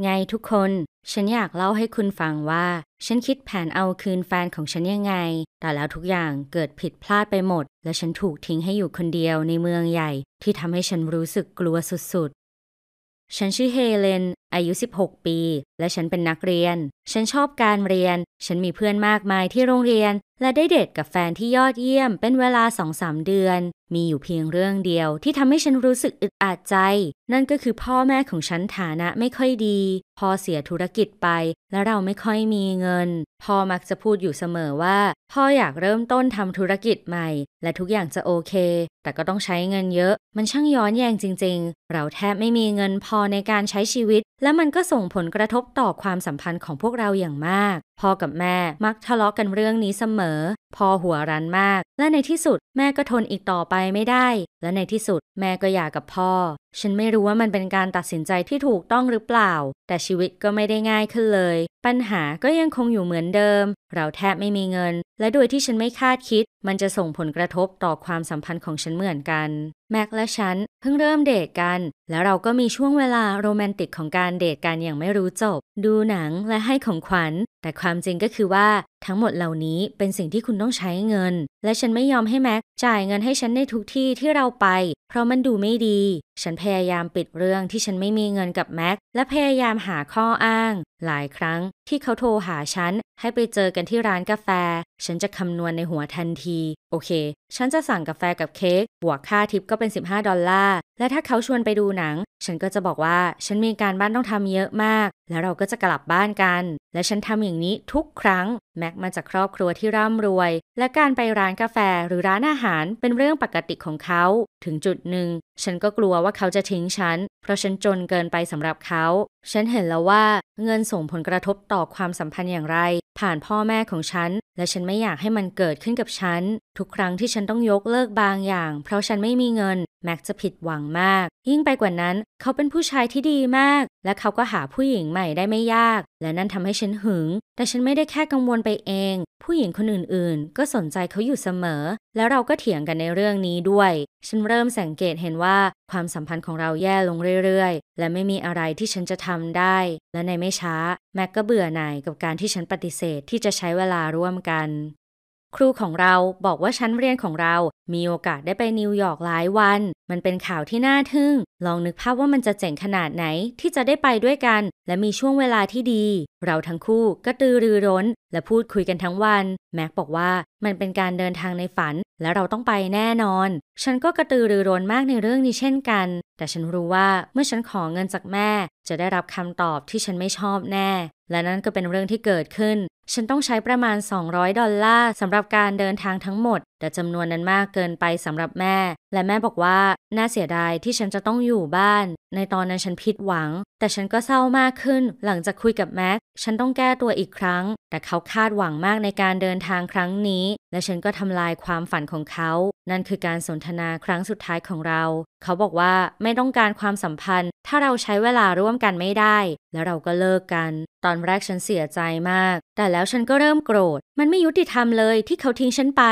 ไงทุกคน ฉันอยากเล่าให้คุณฟังว่า ฉันคิดแผนเอาคืนแฟนของฉันยังไง แต่แล้วทุกอย่างเกิดผิดพลาดไปหมด และฉันถูกทิ้งให้อยู่คนเดียวในเมืองใหญ่ ที่ทำให้ฉันรู้สึกกลัวสุดๆ ฉันชื่อเฮเลน อายุ 16 ปี และฉันเป็นนักเรียนฉันชอบการเรียน ฉันมีเพื่อนมากมายที่โรงเรียน และได้เดทกับแฟนที่ยอดเยี่ยม เป็นเวลา2-3เดือน มีอยู่เพียงเรื่องเดียวที่ทำให้ฉันรู้สึกอึดอัดใจ นั่นก็คือพ่อแม่ของฉันฐานะไม่ค่อยดีพ่อเสียธุรกิจไป และเราไม่ค่อยมีเงิน พ่อมักจะพูดอยู่เสมอว่า พ่ออยากเริ่มต้นทำธุรกิจใหม่ และทุกอย่างจะโอเค แต่ก็ต้องใช้เงินเยอะ มันช่างย้อนแยงจริง ๆ เราแทบไม่มีเงินพอในการใช้ชีวิต และมันก็ส่งผลกระทบต่อความสัมพันธ์ของพวกเราอย่างมากพ่อกับแม่มักทะเลาะกันเรื่องนี้เสมอ พ่อหัวรันมาก และในที่สุดแม่ก็ทนอีกต่อไปไม่ได้ และในที่สุดแม่ก็หย่ากับพ่อ ฉันไม่รู้ว่ามันเป็นการตัดสินใจที่ถูกต้องหรือเปล่า แต่ชีวิตก็ไม่ได้ง่ายขึ้นเลย ปัญหาก็ยังคงอยู่เหมือนเดิม เราแทบไม่มีเงิน และโดยที่ฉันไม่คาดคิด มันจะส่งผลกระทบต่อความสัมพันธ์ของฉันเหมือนกัน แม็กและฉันเพิ่งเริ่มเดทกัน แล้วเราก็มีช่วงเวลาโรแมนติกของการเดทกันอย่างไม่รู้จบ ดูหนังและให้ของขวัญ แต่ความจริงก็คือว่าทั้งหมดเหล่านี้เป็นสิ่งที่คุณต้องใช้เงิน และฉันไม่ยอมให้แม็กจ่ายเงินให้ฉันในทุกที่ที่เราไป เพราะมันดูไม่ดี ฉันพยายามปิดเรื่องที่ฉันไม่มีเงินกับแม็กและพยายามหาข้ออ้าง หลายครั้งที่เขาโทรหาฉัน ให้ไปเจอกันที่ร้านกาแฟ ฉันจะคำนวณในหัวทันที โอเค ฉันจะสั่งกาแฟกับเค้กบวกค่าทิปก็เป็น 15 ดอลลาร์ และถ้าเขาชวนไปดูหนัง ฉันก็จะบอกว่าฉันมีการบ้านต้องทำเยอะมาก แล้วเราก็จะกลับบ้านกัน และฉันทำอย่างนี้ทุกครั้ง แม็กมาจากครอบครัวที่ร่ำรวย และการไปร้านกาแฟหรือร้านอาหารเป็นเรื่องปกติของเขา ถึงจุดหนึ่ง ฉันก็กลัวว่าเขาจะทิ้งฉัน เพราะฉันจนเกินไปสำหรับเขา ฉันเห็นแล้วว่า เงินส่งผลกระทบต่อความสัมพันธ์อย่างไร ผ่านพ่อแม่ของฉัน และฉันไม่อยากให้มันเกิดขึ้นกับฉัน ทุกครั้งที่ฉันต้องยกเลิกบางอย่าง เพราะฉันไม่มีเงิน แม็กจะผิดหวังมาก ยิ่งไปกว่านั้น เขาเป็นผู้ชายที่ดีมาก และเขาก็หาผู้หญิงใหม่ได้ไม่ยาก และนั่นทำให้ฉันหึง แต่ฉันไม่ได้แค่กังวลไปเอง ผู้หญิงคนอื่นๆ ก็สนใจเขาอยู่เสมอ แล้วเราก็เถียงกันในเรื่องนี้ด้วย ฉันเริ่มสังเกตเห็นว่าความสัมพันธ์ของเราแย่ลงเรื่อยๆ และไม่มีอะไรที่ฉันจะทำได้ และในไม่ช้า แม็กก็เบื่อหน่ายกับการที่ฉันปฏิเสธที่จะใช้เวลาร่วมกัน ครูของเราบอกว่าชั้นเรียนของเรา มีโอกาสได้ไปนิวยอร์กหลายวัน มันเป็นข่าวที่น่าทึ่ง ลองนึกภาพว่ามันจะเจ๋งขนาดไหนที่จะได้ไปด้วยกัน และมีช่วงเวลาที่ดี เราทั้งคู่ก็ตือรือร้น และพูดคุยกันทั้งวัน แม็กบอกว่ามันเป็นการเดินทางในฝัน และเราต้องไปแน่นอน ฉันก็กระตือรือร้นมากในเรื่องนี้เช่นกัน แต่ฉันรู้ว่าเมื่อฉันขอเงินจากแม่ จะได้รับคำตอบที่ฉันไม่ชอบแน่ และนั่นก็เป็นเรื่องที่เกิดขึ้น ฉันต้องใช้ประมาณ 200 ดอลลาร์สำหรับการเดินทางทั้งหมด แต่จำนวนนั้นมากเกินไปสำหรับแม่ และแม่บอกว่า น่าเสียดายที่ฉันจะต้องอยู่บ้าน ในตอนนั้นฉันผิดหวัง แต่ฉันก็เศร้ามากขึ้น หลังจากคุยกับแม็กฉันต้องแก้ตัวอีกครั้ง แต่เขาคาดหวังมากในการเดินทางครั้งนี้ และฉันก็ทำลายความฝันของเขา นั่นคือการสนทนาครั้งสุดท้ายของเรา เขาบอกว่าไม่ต้องการความสัมพันธ์ ถ้าเราใช้เวลาร่วมกันไม่ได้ แล้วเราก็เลิกกัน ตอนแรกฉันเสียใจมาก แต่แล้วฉันก็เริ่มโกรธ มันไม่ยุติธรรมเลยที่เขาทิ้งฉันไป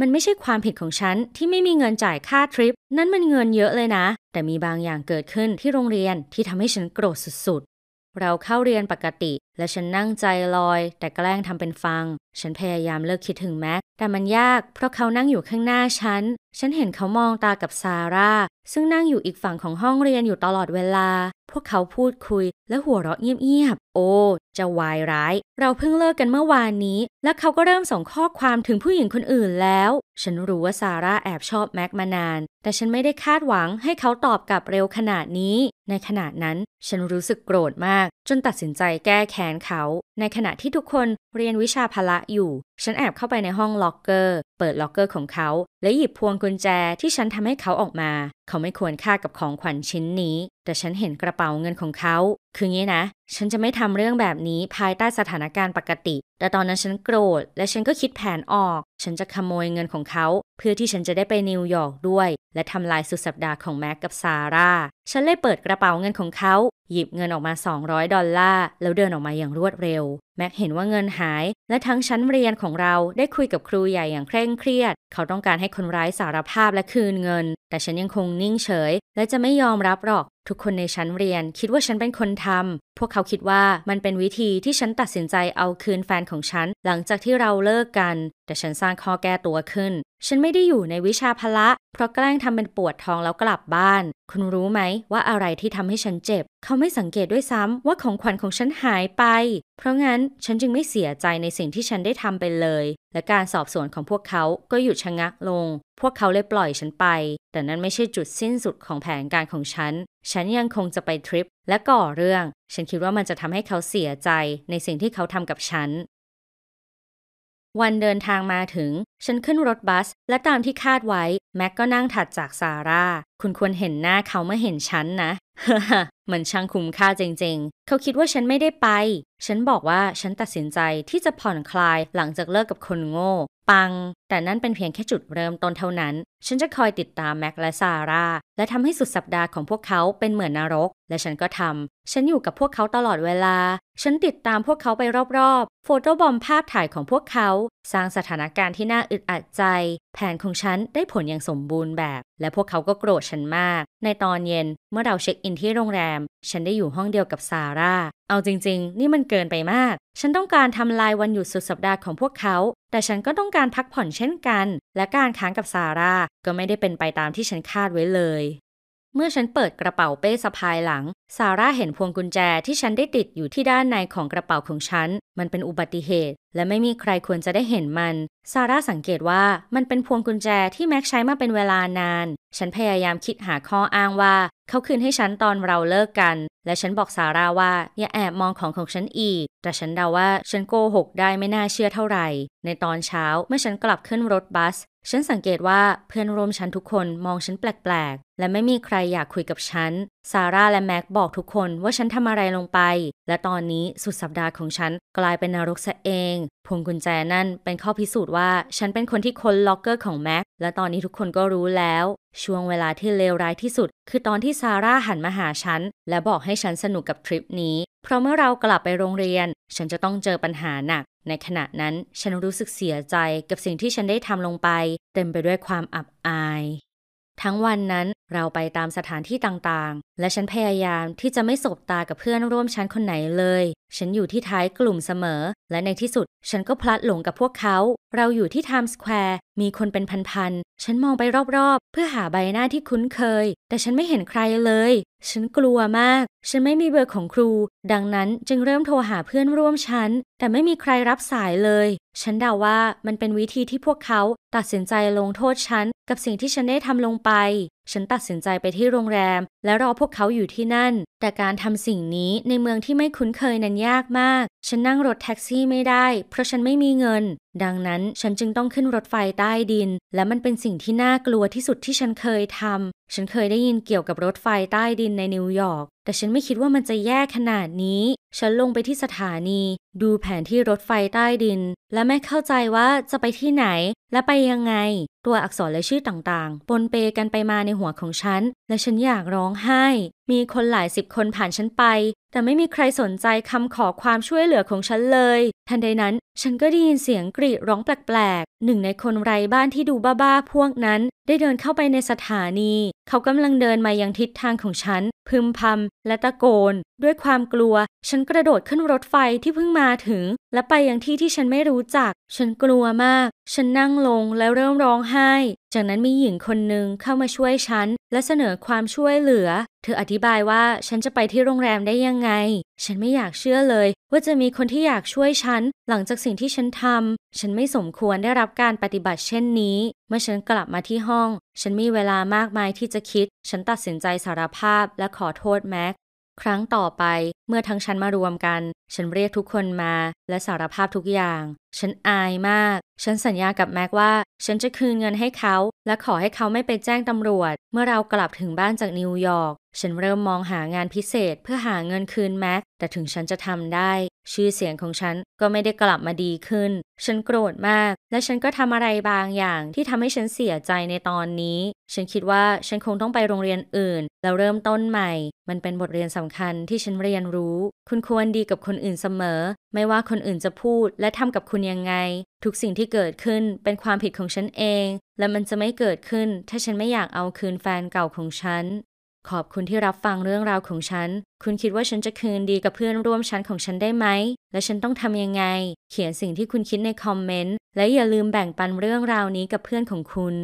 มันไม่ใช่ความผิดของฉันที่ไม่มีเงินจ่ายค่าทริป นั่นมันเงินเยอะเลยนะ แต่มีบางอย่างเกิดขึ้นที่โรงเรียนที่ทำให้ฉันโกรธสุดๆ เราเข้าเรียนปกติ และฉันนั่งใจลอย แต่แกล้งทำเป็นฟัง ฉันพยายามเลิกคิดถึงแม็กแต่มันยาก เพราะเขานั่งอยู่ข้างหน้าฉัน ฉันเห็นเขามองตากับซาร่าซึ่งนั่งอยู่อีกฝั่งของห้องเรียนอยู่ตลอดเวลา พวกเขาพูดคุยและหัวเราะเงียบๆ โอ้ จะวายร้าย เราเพิ่งเลิกกันเมื่อวานนี้ และเขาก็เริ่มส่งข้อความถึงผู้หญิงคนอื่นแล้ว ฉันรู้ว่าซาร่าแอบชอบแม็กมานาน แต่ฉันไม่ได้คาดหวังให้เขาตอบกลับเร็วขนาดนี้ ในขณะนั้น ฉันรู้สึกโกรธมาก จนตัดสินใจแก้แค้นเขา ในขณะที่ทุกคนเรียนวิชาพละอยู่ ฉันแอบเข้าไปในห้องล็อกเกอร์ เปิดล็อกเกอร์ของเขา และหยิบพวงกุญแจที่ฉันทำให้เขาออกมา เขาไม่ควรค่ากับของขวัญชิ้นนี้ แต่ฉันเห็นกระเป๋าเงินของเขาคืองี้นะ ฉันจะไม่ทำเรื่องแบบนี้ภายใต้สถานการณ์ปกติ แต่ตอนนั้นฉันโกรธ และฉันก็คิดแผนออก ฉันจะขโมยเงินของเขา เพื่อที่ฉันจะได้ไปนิวยอร์กด้วย และทำลายสุดสัปดาห์ของแม็กกับซาร่า ฉันเลยเปิดกระเป๋าเงินของเขา หยิบเงินออกมา 200 ดอลลาร์ แล้วเดินออกมาอย่างรวดเร็ว แม็กเห็นว่าเงินหาย และทั้งชั้นเรียนของเราได้คุยกับครูใหญ่อย่างเคร่งเครียด เขาต้องการให้คนร้ายสารภาพและคืนเงิน แต่ฉันยังคงนิ่งเฉย และจะไม่ยอมรับหรอก ทุกคนในชั้นเรียน คิดว่าฉันเป็นคนทำพวกเขาคิดว่ามันเป็นวิธีที่ฉันตัดสินใจเอาคืนแฟนของฉัน หลังจากที่เราเลิกกัน แต่ฉันสร้างข้อแก้ตัวขึ้น ฉันไม่ได้อยู่ในวิชาพละ เพราะแกล้งทำเป็นปวดท้องแล้วกลับบ้าน คุณรู้ไหมว่าอะไรที่ทำให้ฉันเจ็บ เขาไม่สังเกตด้วยซ้ำว่าของขวัญของฉันหายไป เพราะงั้นฉันจึงไม่เสียใจในสิ่งที่ฉันได้ทำไปเลย และการสอบสวนของพวกเขาก็หยุดชะงักลง พวกเขาเลยปล่อยฉันไป แต่นั้นไม่ใช่จุดสิ้นสุดของแผนการของฉัน ฉันยังคงจะไปทริปและก่อเรื่อง ฉันคิดว่ามันจะทำให้เขาเสียใจในสิ่งที่เขาทำกับฉัน วันเดินทางมาถึง ฉันขึ้นรถบัส และตามที่คาดไว้ แม็กก็นั่งถัดจากซาร่า คุณควรเห็นหน้าเขาเมื่อเห็นฉันนะมันช่างคุ้มค่าจริงๆ เขาคิดว่าฉันไม่ได้ไป ฉันบอกว่าฉันตัดสินใจที่จะผ่อนคลายหลังจากเลิกกับคนโง่ ปังแต่นั่นเป็นเพียงแค่จุดเริ่มต้นเท่านั้น ฉันจะคอยติดตามแม็กและซาร่า และทำให้สุดสัปดาห์ของพวกเขาเป็นเหมือนนรก และฉันก็ทำ ฉันอยู่กับพวกเขาตลอดเวลา ฉันติดตามพวกเขาไปรอบๆ โฟโต้บอมภาพถ่ายของพวกเขา สร้างสถานการณ์ที่น่าอึดอัดใจ แผนของฉันได้ผลอย่างสมบูรณ์แบบ และพวกเขาก็โกรธฉันมาก ในตอนเย็นเมื่อเราเช็คอินที่โรงแรม ฉันได้อยู่ห้องเดียวกับซาร่า เอาจริง ๆ นี่มันเกินไปมาก ฉันต้องการทำลายวันหยุดสุดสัปดาห์ของพวกเขา แต่ฉันก็ต้องการพักผ่อนเช่นกัน และการค้างกับซาร่าก็ไม่ได้เป็นไปตามที่ฉันคาดไว้เลย เมื่อฉันเปิดกระเป๋าเป้สะพายหลัง ซาร่าเห็นพวงกุญแจที่ฉันได้ติดอยู่ที่ด้านในของกระเป๋าของฉัน มันเป็นอุบัติเหตุ และไม่มีใครควรจะได้เห็นมัน ซาร่าสังเกตว่ามันเป็นพวงกุญแจที่แม็กใช้มาเป็นเวลานาน ฉันพยายามคิดหาข้ออ้างว่า เขาคืนให้ฉันตอนเราเลิกกัน และฉันบอกซาร่าว่าอย่าแอบมองของของฉันอีก แต่ฉันเดาว่าฉันโกหกได้ไม่น่าเชื่อเท่าไหร่ ในตอนเช้าเมื่อฉันกลับขึ้นรถบัส ฉันสังเกตว่าเพื่อนร่วมชั้นทุกคนมองฉันแปลกๆ และไม่มีใครอยากคุยกับฉัน ซาร่าและแม็กบอกทุกคนว่าฉันทำอะไรลงไป และตอนนี้สุดสัปดาห์ของฉันกลายเป็นนรกซะเอง พวงกุญแจนั่นเป็นข้อพิสูจน์ว่าฉันเป็นคนที่ค้นล็อกเกอร์ของแม็ก และตอนนี้ทุกคนก็รู้แล้ว ช่วงเวลาที่เลวร้ายที่สุด คือตอนที่ซาร่าหันมาหาฉัน และบอกให้ฉันสนุกกับทริปนี้ เพราะเมื่อเรากลับไปโรงเรียน ฉันจะต้องเจอปัญหาหนัก ในขณะนั้นฉันรู้สึกเสียใจกับสิ่งที่ฉันได้ทำลงไป เต็มไปด้วยความอับอาย ทั้งวันนั้นเราไปตามสถานที่ต่างๆ และฉันพยายามที่จะไม่สบตากับเพื่อนร่วมชั้นคนไหนเลย ฉันอยู่ที่ท้ายกลุ่มเสมอ และในที่สุดฉันก็พลัดหลงกับพวกเขา เราอยู่ที่ไทม์สแควร์มีคนเป็นพันๆ ฉันมองไปรอบๆ เพื่อหาใบหน้าที่คุ้นเคย แต่ฉันไม่เห็นใครเลย ฉันกลัวมาก ฉันไม่มีเบอร์ของครู ดังนั้นจึงเริ่มโทรหาเพื่อนร่วมชั้น แต่ไม่มีใครรับสายเลย ฉันเดาว่ามันเป็นวิธีที่พวกเขาตัดสินใจลงโทษฉันกับสิ่งที่ฉันได้ทำลงไป ฉันตัดสินใจไปที่โรงแรม และรอพวกเขาอยู่ที่นั่น แต่การทำสิ่งนี้ในเมืองที่ไม่คุ้นเคยนั้นยากมาก ฉันนั่งรถแท็กซี่ไม่ได้ เพราะฉันไม่มีเงิน ดังนั้นฉันจึงต้องขึ้นรถไฟใต้ดิน และมันเป็นสิ่งที่น่ากลัวที่สุดที่ฉันเคยทำฉันเคยได้ยินเกี่ยวกับรถไฟใต้ดินในนิวยอร์ก แต่ฉันไม่คิดว่ามันจะแย่ขนาดนี้ ฉันลงไปที่สถานี ดูแผนที่รถไฟใต้ดิน และไม่เข้าใจว่าจะไปที่ไหน และไปยังไง ตัวอักษรและชื่อต่างๆ ปนเปกันไปมาในหัวของฉัน และฉันอยากร้องไห้ มีคนหลายสิบคนผ่านฉันไป แต่ไม่มีใครสนใจคำขอความช่วยเหลือของฉันเลย ทันใดนั้น ฉันก็ได้ยินเสียงกรีดร้องแปลกๆ หนึ่งในคนไร้บ้านที่ดูบ้าๆพวกนั้น ได้เดินเข้าไปในสถานี เขากำลังเดินมายังทิศทางของฉัน พึมพำและตะโกน ด้วยความกลัว ฉันกระโดดขึ้นรถไฟที่เพิ่งมาถึง และไปยังที่ที่ฉันไม่รู้จัก ฉันกลัวมาก ฉันนั่งลงแล้วเริ่มร้องไห้ จากนั้นมีหญิงคนหนึ่งเข้ามาช่วยฉัน และเสนอความช่วยเหลือ เธออธิบายว่าฉันจะไปที่โรงแรมได้ยังไง ฉันไม่อยากเชื่อเลย ว่าจะมีคนที่อยากช่วยฉัน หลังจากสิ่งที่ฉันทำฉันไม่สมควรได้รับการปฏิบัติเช่นนี้ เมื่อฉันกลับมาที่ห้อง ฉันมีเวลามากมายที่จะคิด ฉันตัดสินใจสารภาพและขอโทษแม็กครั้งต่อไปเมื่อทั้งฉันมารวมกัน ฉันเรียกทุกคนมาและสารภาพทุกอย่าง ฉันอายมาก ฉันสัญญากับแม็กว่า ฉันจะคืนเงินให้เขา และขอให้เขาไม่ไปแจ้งตำรวจ เมื่อเรากลับถึงบ้านจากนิวยอร์ก ฉันเริ่มมองหางานพิเศษเพื่อหาเงินคืนแม็ก แต่ถึงฉันจะทำได้ ชื่อเสียงของฉันก็ไม่ได้กลับมาดีขึ้น ฉันโกรธมาก และฉันก็ทำอะไรบางอย่างที่ทำให้ฉันเสียใจในตอนนี้ ฉันคิดว่าฉันคงต้องไปโรงเรียนอื่น แล้วเริ่มต้นใหม่ มันเป็นบทเรียนสำคัญที่ฉันเรียนรู้ คุณควรดีกับคนอื่นเสมอ ไม่ว่าคนอื่นจะพูดและทำกับคุณยังไง ทุกสิ่งที่เกิดขึ้นเป็นความผิดของฉันเอง และมันจะไม่เกิดขึ้น ถ้าฉันไม่อยากเอาคืนแฟนเก่าของฉัน ขอบคุณที่รับฟังเรื่องราวของฉัน คุณคิดว่าฉันจะคืนดีกับเพื่อนร่วมชั้นของฉันได้ไหม และฉันต้องทำยังไง เขียนสิ่งที่คุณคิดในคอมเมนต์ และอย่าลืมแบ่งปันเรื่องราวนี้กับเพื่อนของคุณ